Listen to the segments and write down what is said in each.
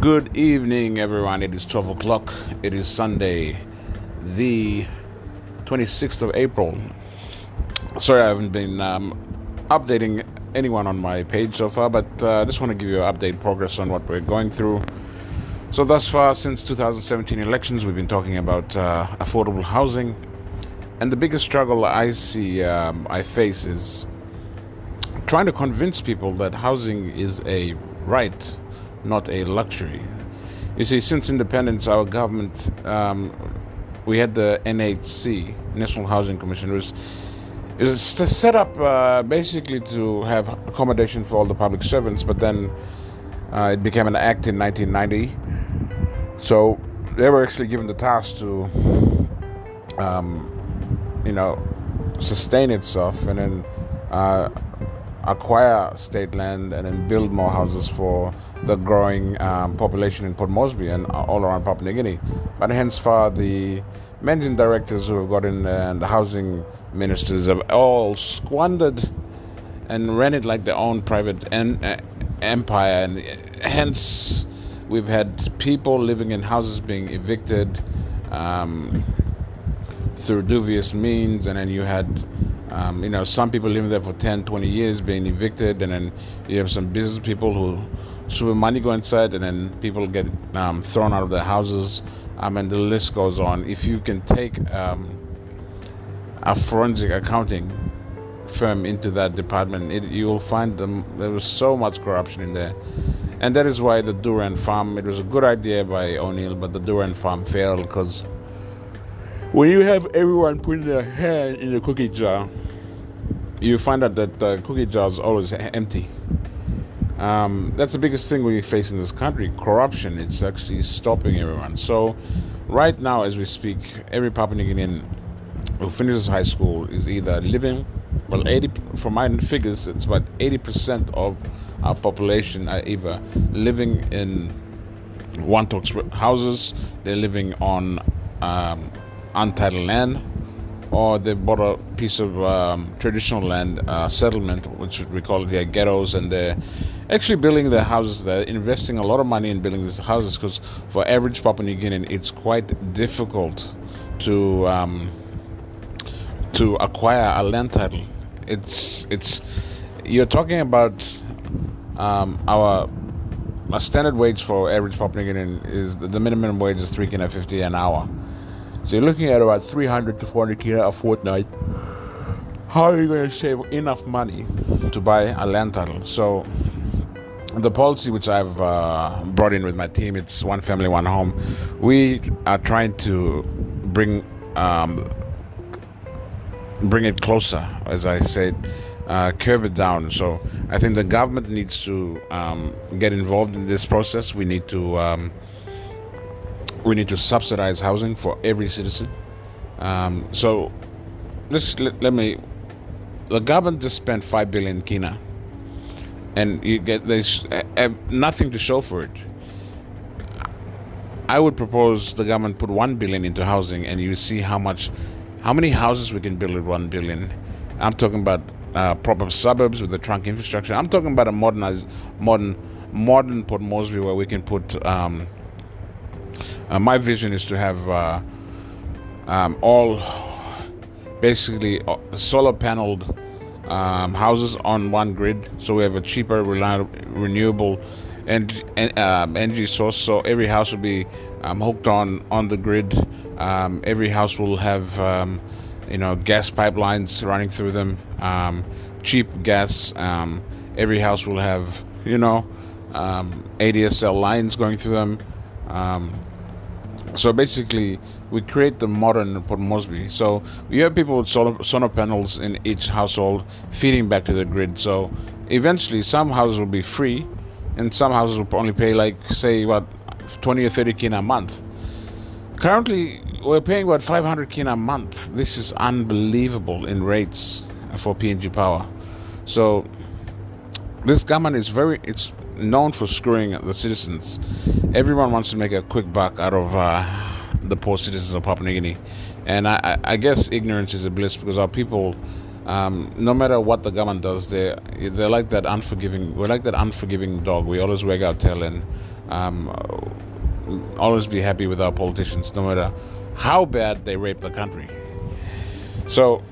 Good evening, everyone. It is 12 o'clock. It is Sunday, the 26th of April. Sorry, I haven't been um, updating anyone on my page so far, but uh, I just want to give you an update progress on what we're going through. So, thus far, since 2017 elections, we've been talking about uh, affordable housing. And the biggest struggle I see, um, I face, is trying to convince people that housing is a right not a luxury. You see, since independence, our government, um, we had the NHC, National Housing Commission, was, was set up uh, basically to have accommodation for all the public servants, but then uh, it became an act in 1990. So they were actually given the task to, um, you know, sustain itself and then uh, acquire state land and then build more houses for the growing um, population in Port Moresby and all around Papua New Guinea. But hence far, the managing directors who have got in and the housing ministers have all squandered and ran it like their own private en- uh, empire, and hence we've had people living in houses being evicted um, through dubious means, and then you had um, you know, some people living there for 10, 20 years being evicted, and then you have some business people who super money go inside, and then people get um, thrown out of their houses. i mean the list goes on. If you can take um, a forensic accounting firm into that department, it, you will find them. There was so much corruption in there, and that is why the Duran farm. It was a good idea by O'Neill, but the Duran farm failed because when you have everyone putting their hand in the cookie jar, you find out that the cookie jar is always empty. Um, that's the biggest thing we face in this country corruption. It's actually stopping everyone. So, right now, as we speak, every Papua New Guinean who finishes high school is either living, well, 80, from my figures, it's about 80% of our population are either living in wantoks houses, they're living on um, untitled land, or they bought a piece of um, traditional land uh, settlement, which we call the ghettos, and they're actually building their houses. They're investing a lot of money in building these houses because for average Papua New Guinean, it's quite difficult to um, to acquire a land title. It's it's you're talking about um, our a standard wage for average Papua New Guinean is the minimum wage is three kina fifty an hour so you're looking at about 300 to 400 kina a fortnight. How are you going to save enough money to buy a land title? So the policy which I've uh, brought in with my team, it's one family, one home. We are trying to bring um, bring it closer, as I said, uh, it down. So I think the government needs to um, get involved in this process. We need to um, we need to subsidize housing for every citizen. Um, so let's let, let, me. The government just spent five billion kina, and you get this have nothing to show for it. I would propose the government put one billion into housing, and you see how much, how many houses we can build with one billion. I'm talking about uh, proper suburbs with the trunk infrastructure. I'm talking about a modernized, modern, modern Port Moresby where we can put. Um, uh, my vision is to have uh, um, all basically uh, solar paneled um, houses on one grid, so we have a cheaper, reliable, renewable energy, um, energy source. So every house will be um, hooked on on the grid. Um, every house will have um, you know gas pipelines running through them, cheap gas. every house will have you know ADSL lines going through them. Um, so basically, we create the modern Port Moresby. So you have people with solar, solar panels in each household feeding back to the grid. So eventually, some houses will be free, and some houses will only pay like say what 20 or 30 kina a month. Currently, we're paying about 500 kina a month. This is unbelievable in rates for PNG Power. So this government is very it's known for screwing the citizens. Everyone wants to make a quick buck out of uh, the poor citizens of Papua New Guinea, and I, I, guess ignorance is a bliss because our people Um, no matter what the government does, they they're like that unforgiving. We're like that unforgiving dog. We always wag our tail and um, always be happy with our politicians, no matter how bad they rape the country. So,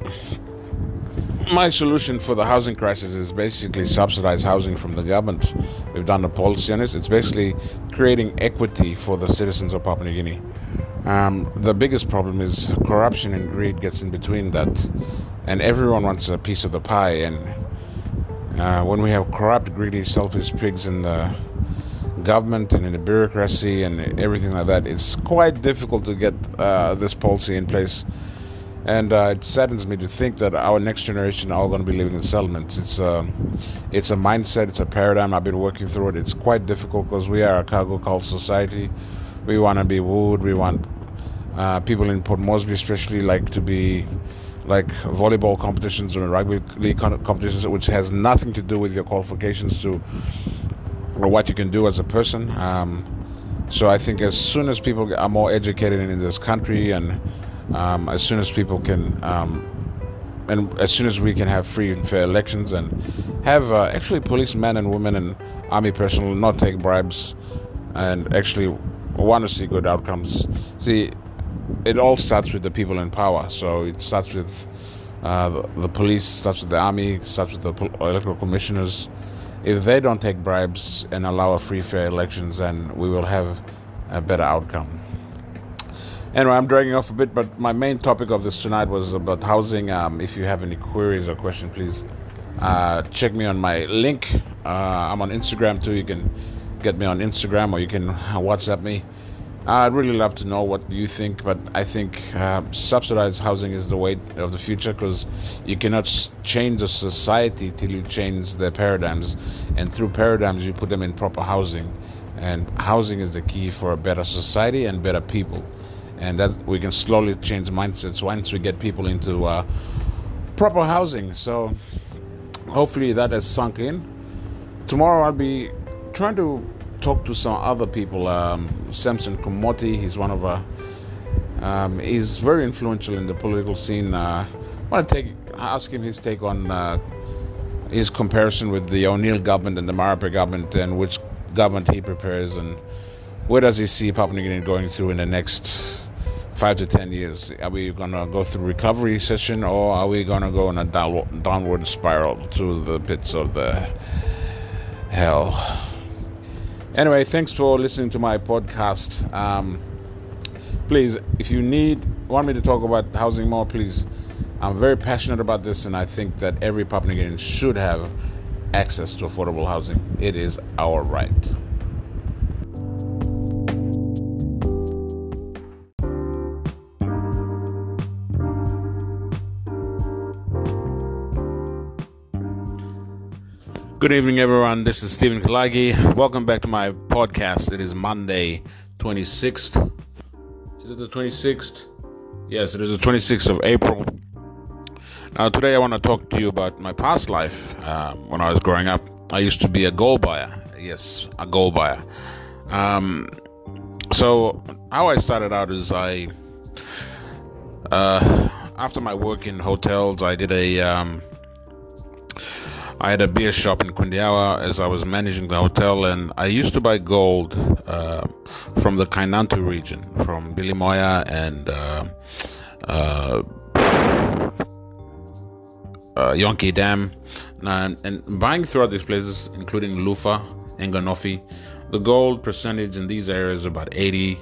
my solution for the housing crisis is basically subsidize housing from the government. We've done a policy on this. It's basically creating equity for the citizens of Papua New Guinea. Um, the biggest problem is corruption and greed gets in between that, and everyone wants a piece of the pie. And uh, when we have corrupt, greedy, selfish pigs in the government and in the bureaucracy and everything like that, it's quite difficult to get uh, this policy in place and uh, it saddens me to think that our next generation are all going to be living in settlements. It's a, um, it's a mindset, it's a paradigm. I've been working through it. It's quite difficult because we are a cargo cult society. We want to be wooed. We want uh, people in Port Moresby, especially, like to be like volleyball competitions or rugby league competitions, which has nothing to do with your qualifications to or what you can do as a person. Um, so I think as soon as people are more educated in this country and um, as soon as people can, um, and as soon as we can have free and fair elections and have uh, actually policemen and women and army personnel not take bribes and actually want to see good outcomes. See, it all starts with the people in power. So it starts with uh, the, the, police, starts with the army, starts with the electoral commissioners. If they don't take bribes and allow a free, fair elections, then we will have a better outcome. Anyway, I'm dragging off a bit, but my main topic of this tonight was about housing. Um, if you have any queries or questions, please uh, check me on my link. Uh, I'm on Instagram too. You can get me on Instagram or you can WhatsApp me. I'd really love to know what you think, but I think uh, subsidized housing is the way of the future because you cannot change a society till you change their paradigms, and through paradigms you put them in proper housing, and housing is the key for a better society and better people and that we can slowly change mindsets once we get people into uh, proper housing. So hopefully that has sunk in. Tomorrow I'll be trying to talk to some other people. Um, Samson Komoti, he's one of our. Um, he's very influential in the political scene. Uh, I want to take ask him his take on uh, his comparison with the O'Neill government and the Marape government, and which government he prepares, and where does he see Papua New Guinea going through in the next five to ten years? Are we going to go through recovery session or are we going to go in a downward spiral to the pits of the hell? Anyway, thanks for listening to my podcast. Um, please, if you need want me to talk about housing more, please. I'm very passionate about this, and I think that every Papua New Guinean should have access to affordable housing. It is our right. Good evening, everyone. This is Stephen Kalagi. Welcome back to my podcast. It is Monday, 26th. Is it the 26th? Yes, it is the 26th of April. Now, today I want to talk to you about my past life. Um, when I was growing up, I used to be a gold buyer. Yes, a gold buyer. Um, so, how I started out is I, uh, after my work in hotels, I did a. Um, I had a beer shop in Kundiawa as I was managing the hotel, and I used to buy gold uh, from the Kainantu region, from Bilimoia and uh, uh, uh, Yonki Dam, and, and, buying throughout these places, including Lufa and Ganofi, the gold percentage in these areas is about 80.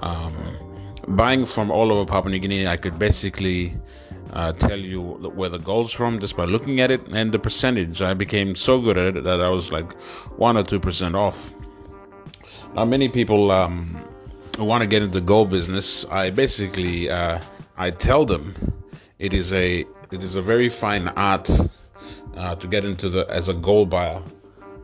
Um, buying from all over Papua New Guinea, I could basically uh, tell you where the gold's from just by looking at it and the percentage. I became so good at it that I was like one or two percent off. Now, many people um, who want to get into the gold business, I basically uh, I tell them it is a it is a very fine art uh, to get into the as a gold buyer.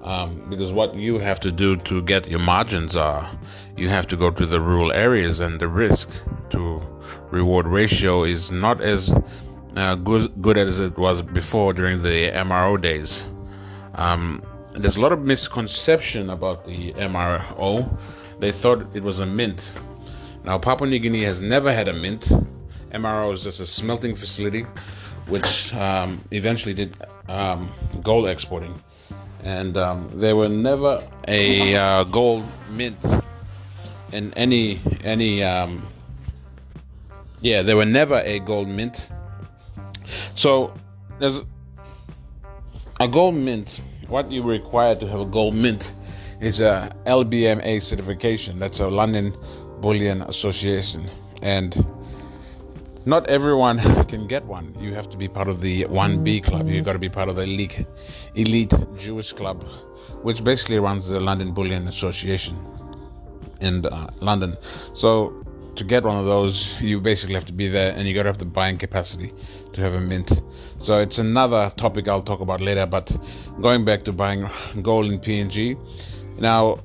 Um, because what you have to do to get your margins are you have to go to the rural areas and the risk to reward ratio is not as uh, good, good as it was before during the MRO days. Um, there's a lot of misconception about the MRO. They thought it was a mint. Now, Papua New Guinea has never had a mint. MRO is just a smelting facility which um, eventually did um, gold exporting. And um, there were never a uh, gold mint in any any um, yeah there were never a gold mint. So there's a gold mint. What you require to have a gold mint is a LBMA certification. That's a London Bullion Association, and not everyone can get one. You have to be part of the 1B club. You've got to be part of the elite, elite Jewish club, which basically runs the London Bullion Association in uh, London. So to get one of those, you basically have to be there and you got to have the buying capacity to have a mint. So it's another topic I'll talk about later. But going back to buying gold in PNG, now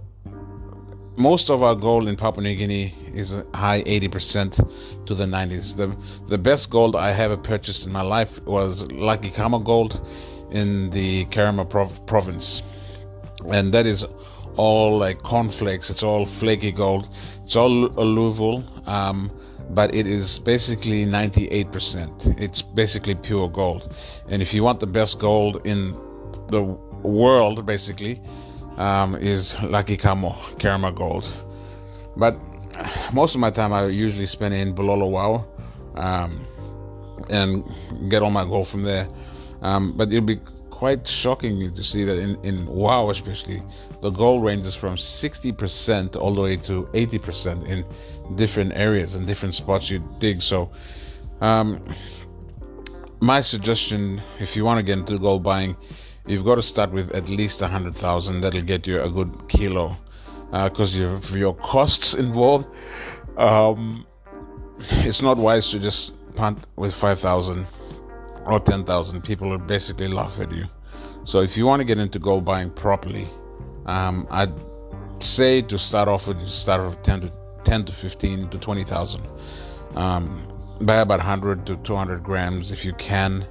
most of our gold in Papua New Guinea is a high 80% to the 90s. The the best gold I ever purchased in my life was Lakekamu gold in the Kerema prov- province, and that is all like cornflakes. It's all flaky gold. It's all alluvial, um, but it is basically 98%. It's basically pure gold. And if you want the best gold in the world, basically, um, is Lakekamu Kerema gold. But most of my time I usually spend in Bulolo Wau um, and get all my gold from there. Um, but it'll be quite shocking to see that in, in Wau, especially, the gold ranges from 60% all the way to 80% in different areas and different spots you dig. So, um, my suggestion, if you want to get into gold buying, you've got to start with at least a hundred thousand. That'll get you a good kilo, because uh, your your costs involved. Um, it's not wise to just punt with five thousand or ten thousand. People will basically laugh at you. So if you want to get into gold buying properly, um, I'd say to start off with start with ten to ten to fifteen to twenty thousand. Um, buy about 100 to 200 grams if you can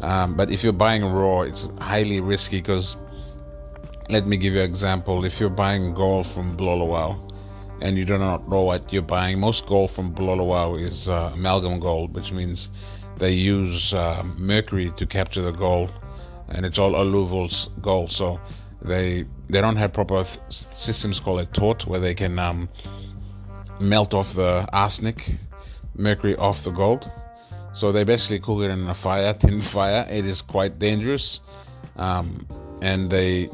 um, but if you're buying raw, it's highly risky because let me give you an example. If you're buying gold from Bulolo and you do not know what you're buying, most gold from Bulolo is uh, amalgam gold, which means they use uh, mercury to capture the gold, and it's all alluvial gold. So they they don't have proper th- systems called a tort where they can um, melt off the arsenic, mercury off the gold so they basically cook it in a fire, tin fire. It is quite dangerous, um, and they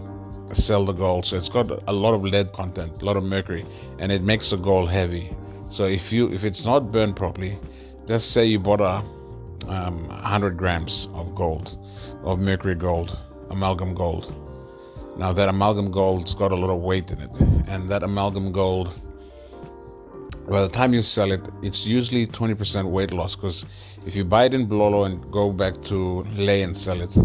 sell the gold. So it's got a lot of lead content, a lot of mercury, and it makes the gold heavy. So if you if it's not burned properly, just say you bought a um, 100 grams of gold, of mercury gold, amalgam gold. Now that amalgam gold's got a lot of weight in it, and that amalgam gold by the time you sell it, it's usually 20% weight loss because if you buy it in Bulolo and go back to Lae and sell it,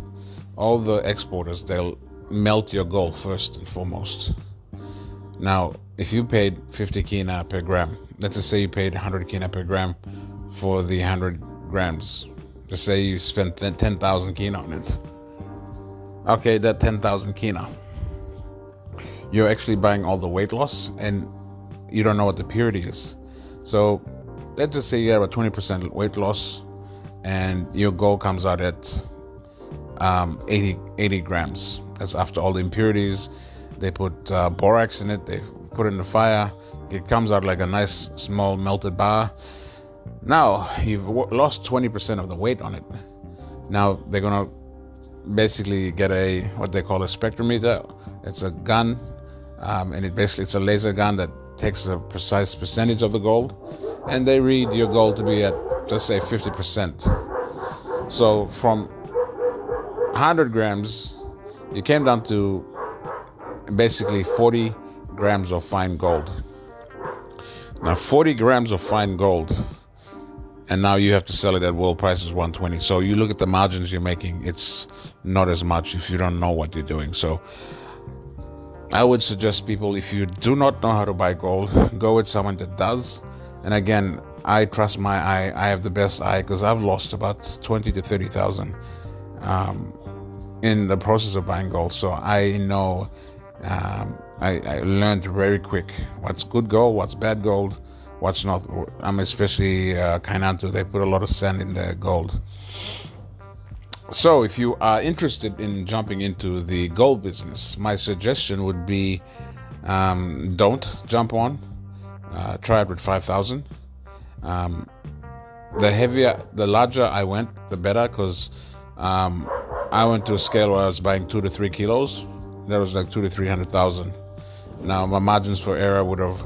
all the exporters they'll melt your gold first and foremost. Now, if you paid 50 kina per gram, let's just say you paid 100 kina per gram for the 100 grams. Just say you spent 10,000 kina on it. Okay, that 10,000 kina. You're actually buying all the weight loss and you don't know what the purity is. So let's just say you have a 20% weight loss and your goal comes out at um, 80, 80 grams. That's after all the impurities. They put uh, borax in it, they put it in the fire. It comes out like a nice small melted bar. Now you've w- lost 20% of the weight on it. Now they're gonna basically get a what they call a spectrometer. It's a gun, um, and it basically it's a laser gun that takes a precise percentage of the gold, and they read your gold to be at, just say, 50%. So from 100 grams, you came down to basically 40 grams of fine gold. Now, 40 grams of fine gold, and now you have to sell it at world prices 120. So you look at the margins you're making, it's not as much if you don't know what you're doing. So I would suggest people if you do not know how to buy gold, go with someone that does. And again, I trust my eye. I have the best eye because I've lost about twenty to thirty thousand um, in the process of buying gold. So I know um, I, I, learned very quick what's good gold, what's bad gold, what's not. I'm especially uh, Kainantu. They put a lot of sand in their gold. so, if you are interested in jumping into the gold business, my suggestion would be um, don't jump on. Uh, try it with 5,000. Um, the heavier, the larger I went, the better because um, I went to a scale where I was buying two to three kilos. That was like two to 300,000. Now, my margins for error would have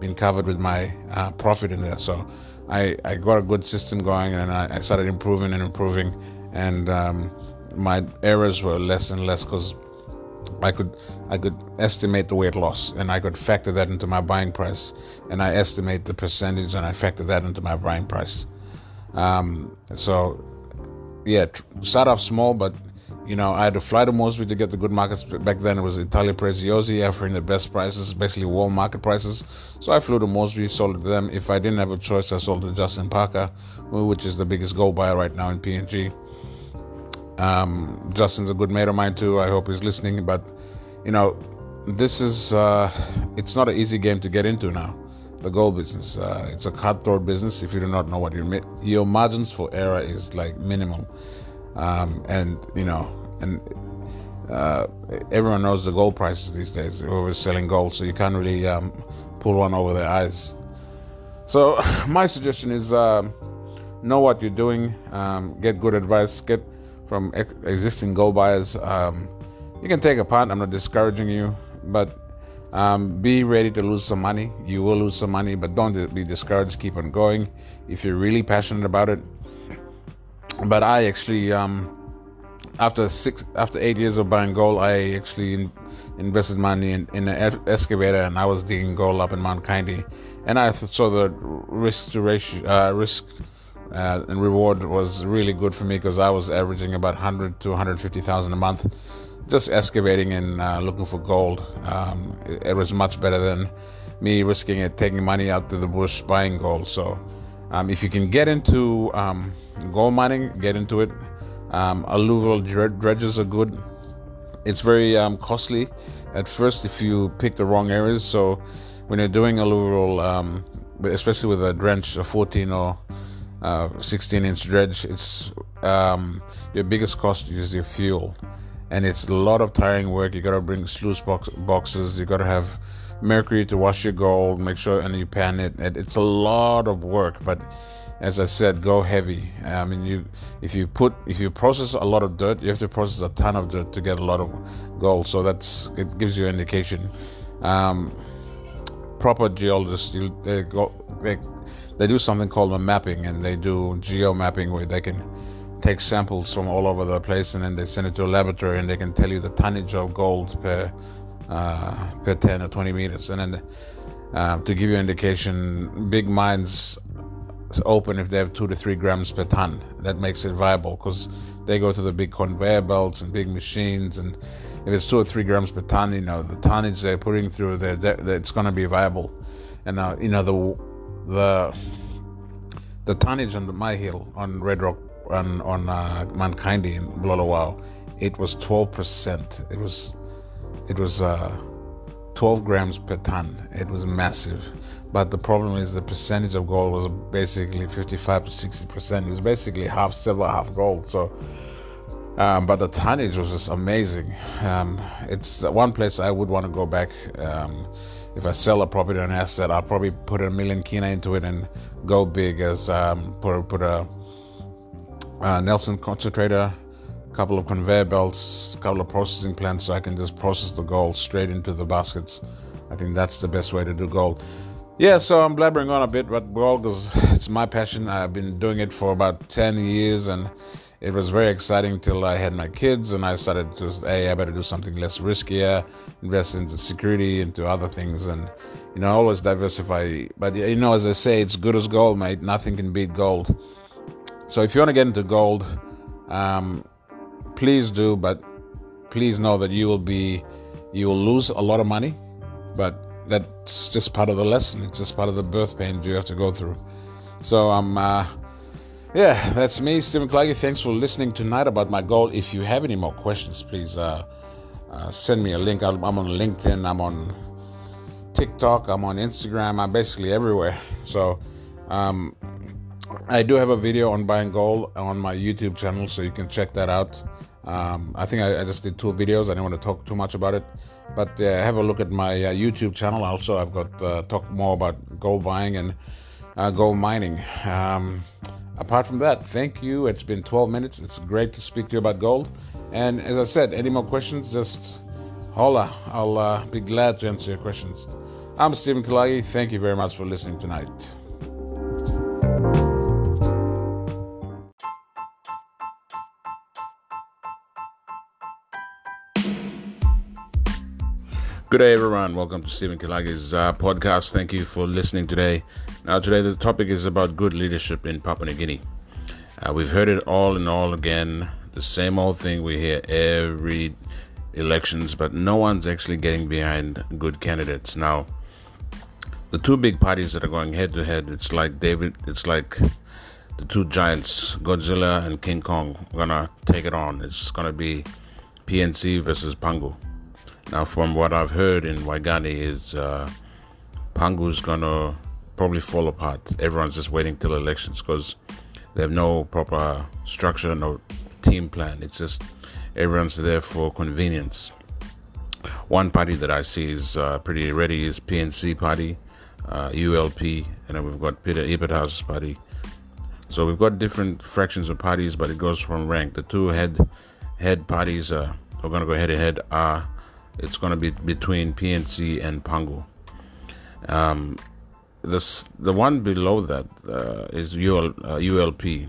been covered with my uh, profit in there. So, I, I got a good system going and I, I started improving and improving and um, my errors were less and less because I could I could estimate the weight loss and I could factor that into my buying price and I estimate the percentage and I factor that into my buying price. Um, so yeah, start off small, but you know I had to fly to Mosby to get the good markets. Back then it was Italpreziosi offering the best prices, basically world market prices. So I flew to Mosby, sold to them. If I didn't have a choice, I sold to Justin Parker, which is the biggest gold buyer right now in PNG. Um, Justin's a good mate of mine too. I hope he's listening. But you know, this is uh, it's not an easy game to get into now. The gold business. Uh, it's a cutthroat business. If you do not know what your your margins for error is like minimum, um, and you know, and uh, everyone knows the gold prices these days. Whoever's selling gold, so you can't really um, pull one over their eyes. So my suggestion is uh, know what you're doing, um, get good advice, get from existing gold buyers. Um, you can take a punt. I'm not discouraging you, but um, be ready to lose some money. You will lose some money, but don't be discouraged. Keep on going if you're really passionate about it. But I actually, um, after six, after eight years of buying gold, I actually in, invested money in, in an excavator, and I was digging gold up in Mount Kaindi, and I saw the risk to ratio, uh, risk uh, and reward was really good for me because I was averaging about 100 to 150,000 a month, just excavating and uh, looking for gold. Um, it, it, was much better than me risking it, taking money out to the bush buying gold. So, um, if you can get into um, gold mining, get into it. Um, alluvial dredges are good. It's very um, costly at first if you pick the wrong areas. So, when you're doing alluvial, um, especially with a drench, a 14 or uh, 16 inch dredge it's um, your biggest cost is your fuel. And it's a lot of tiring work. You gotta bring sluice box- boxes. You gotta have mercury to wash your gold make sure and you pan it. it it's a lot of work but as i said go heavy. I mean you if you put if you process a lot of dirt you have to process a ton of dirt to get a lot of gold. So that's it gives you an indication. Um, proper geologists you, they go they they do something called a mapping, and they do geo mapping where they can take samples from all over the place and then they send it to a laboratory and they can tell you the tonnage of gold per uh, per 10 or 20 meters. And then uh, to give you an indication, big mines open if they have two to three grams per ton. That makes it viable because they go through the big conveyor belts and big machines. And if it's two or three grams per ton, you know the tonnage they're putting through, there, it's going to be viable. And you know the the the tonnage on my hill on Red Rock on on uh, Mount Kaindi in Bulolo it was 12%. It was it was uh, 12 grams per ton. It was massive. But the problem is the percentage of gold was basically 55 to 60 percent. It was basically half silver, half gold. So, um, but the tonnage was just amazing. Um, it's one place I would want to go back. Um, if I sell a property or an asset, I'll probably put a million kina into it and go big as um, put put a, a Knelson concentrator, a couple of conveyor belts, a couple of processing plants, so I can just process the gold straight into the baskets. I think that's the best way to do gold. Yeah, so I'm blabbering on a bit, but gold is it's my passion. I've been doing it for about 10 years and it was very exciting till I had my kids and I started to hey I better do something less riskier, invest into security, into other things, and you know always diversify. But you know as I say, it's good as gold, mate. Nothing can beat gold. So if you want to get into gold, um, please do, but please know that you will be you will lose a lot of money, but that's just part of the lesson. It's just part of the birth pain you have to go through. So I'm. Uh, yeah, that's me, Stephen Clarky. Thanks for listening tonight about my goal. If you have any more questions, please uh, uh, send me a link. I'm on LinkedIn, I'm on TikTok, I'm on Instagram, I'm basically everywhere. So um, I do have a video on buying gold on my YouTube channel, so you can check that out. Um, I think I, I, just did two videos. I don't want to talk too much about it, but uh, have a look at my uh, YouTube channel. Also, I've got uh, talk more about gold buying and uh, gold mining. Um, apart from that, thank you. It's been 12 minutes. It's great to speak to you about gold. And as I said, any more questions, just holla. I'll uh, be glad to answer your questions. I'm Stephen Kalagi. Thank you very much for listening tonight. Good day, everyone. Welcome to Stephen Kalagi's uh, podcast. Thank you for listening today. Now, today the topic is about good leadership in Papua New Guinea. Uh, we've heard it all and all again, the same old thing we hear every elections, but no one's actually getting behind good candidates. Now, the two big parties that are going head to head, it's like David, it's like the two giants, Godzilla and King Kong, are gonna take it on. It's gonna be PNC versus Pangu. Now, from what I've heard in Waigani, is uh, Pangu's gonna probably fall apart. Everyone's just waiting till elections because they have no proper structure, no team plan. It's just everyone's there for convenience. One party that I see is uh, pretty ready is PNC party, uh, ULP, and then we've got Peter Ipatas's party. So we've got different fractions of parties, but it goes from rank. The two head head parties uh, are going to go head to head are it's going to be between PNC and Pangu. Um, this the one below that uh, is UL, uh, ULP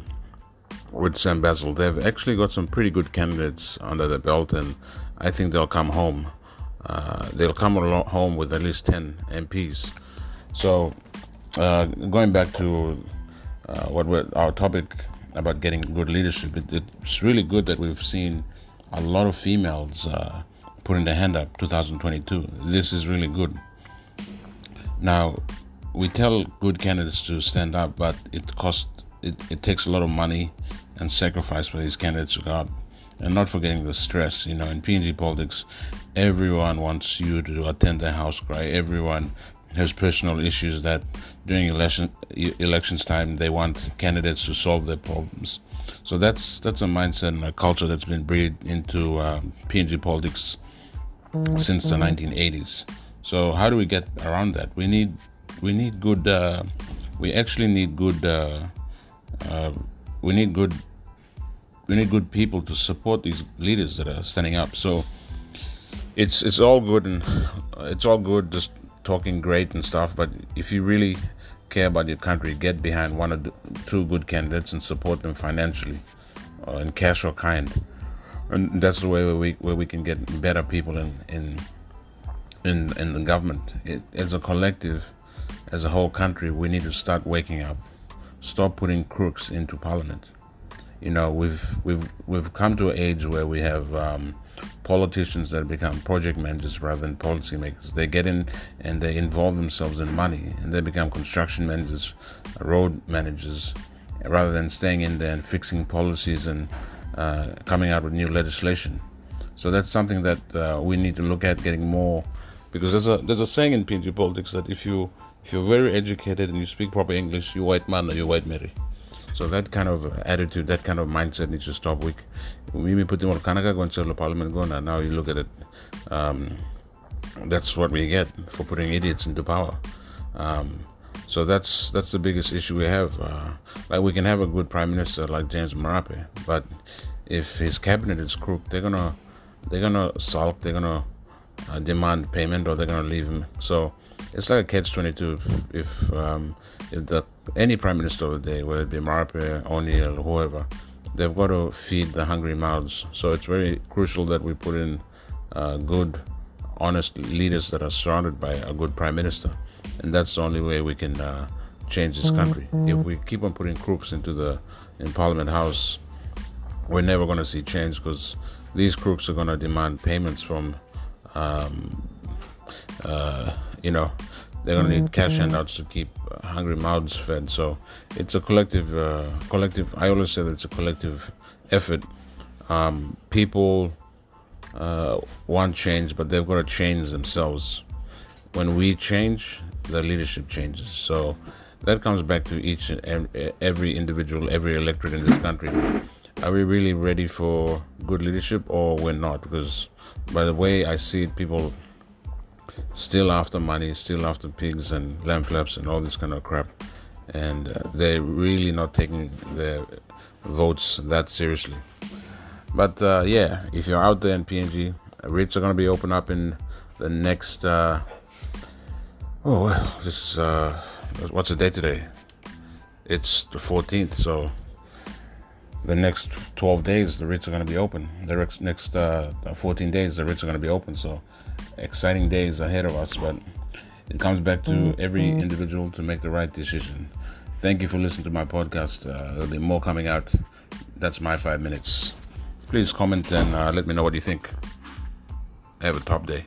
with Sam Basil. They've actually got some pretty good candidates under the belt, and I think they'll come home. Uh, they'll come home with at least 10 MPs. So, uh, going back to uh, what our topic about getting good leadership, it, it's really good that we've seen a lot of females uh, putting their hand up 2022 this is really good. Now we tell good candidates to stand up but it costs it, it takes a lot of money and sacrifice for these candidates to go up. And not forgetting the stress you know in png politics everyone wants you to attend their house cry. Everyone has personal issues that during election elections time they want candidates to solve their problems. So that's that's a mindset and a culture that's been bred into uh, png politics since the 1980s. So how do we get around that? We need we need good. Uh, we actually need good. Uh, uh, we need good. We need good people to support these leaders that are standing up. So it's it's all good and it's all good just talking great and stuff. But if you really care about your country, get behind one or two good candidates and support them financially, uh, in cash or kind and that's the way where we where we can get better people in in in, in the government. It, as a collective, as a whole country, we need to start waking up. Stop putting crooks into parliament. You know, we've we've we've come to an age where we have um, politicians that become project managers rather than policymakers. They get in and they involve themselves in money, and they become construction managers, road managers, rather than staying in there and fixing policies and uh, coming out with new legislation. So that's something that uh, we need to look at getting more, because there's a there's a saying in PNG politics that if you if you're very educated and you speak proper English, you're white man or you're white Mary. So that kind of attitude, that kind of mindset needs to stop. We we put more Kanaka going to parliament going now you look at it. Um, that's what we get for putting idiots into power. Um, so that's that's the biggest issue we have. Uh, like we can have a good prime minister like James Marape, but if his cabinet is crooked, they're gonna they're gonna sulk, they're gonna uh, demand payment, or they're gonna leave him. So it's like a catch-22. If um, if the any prime minister of the day, whether it be Marape, O'Neill, whoever, they've got to feed the hungry mouths. So it's very crucial that we put in uh, good, honest leaders that are surrounded by a good prime minister and that's the only way we can uh, change this country. Mm-hmm. If we keep on putting crooks into the in Parliament House, we're never going to see change because these crooks are going to demand payments from, um, uh, you know, they're going to need cash mm-hmm. handouts to keep hungry mouths fed. So it's a collective, uh, collective. I always say that it's a collective effort. Um, people uh, want change, but they've got to change themselves. When we change, the leadership changes. So that comes back to each and every individual, every electorate in this country. Are we really ready for good leadership or we're not? Because by the way I see it, people still after money, still after pigs and lamb flaps and all this kind of crap. And uh, they're really not taking their votes that seriously. But uh, yeah, if you're out there in PNG, writs are going to be open up in the next. Uh, oh well, this uh, what's the date today? It's the 14th, so the next 12 days the writs are going to be open. The next uh, 14 days the writs are going to be open. So exciting days ahead of us, but it comes back to every individual to make the right decision. Thank you for listening to my podcast. Uh, there'll be more coming out. That's my five minutes. Please comment and uh, let me know what you think. Have a top day.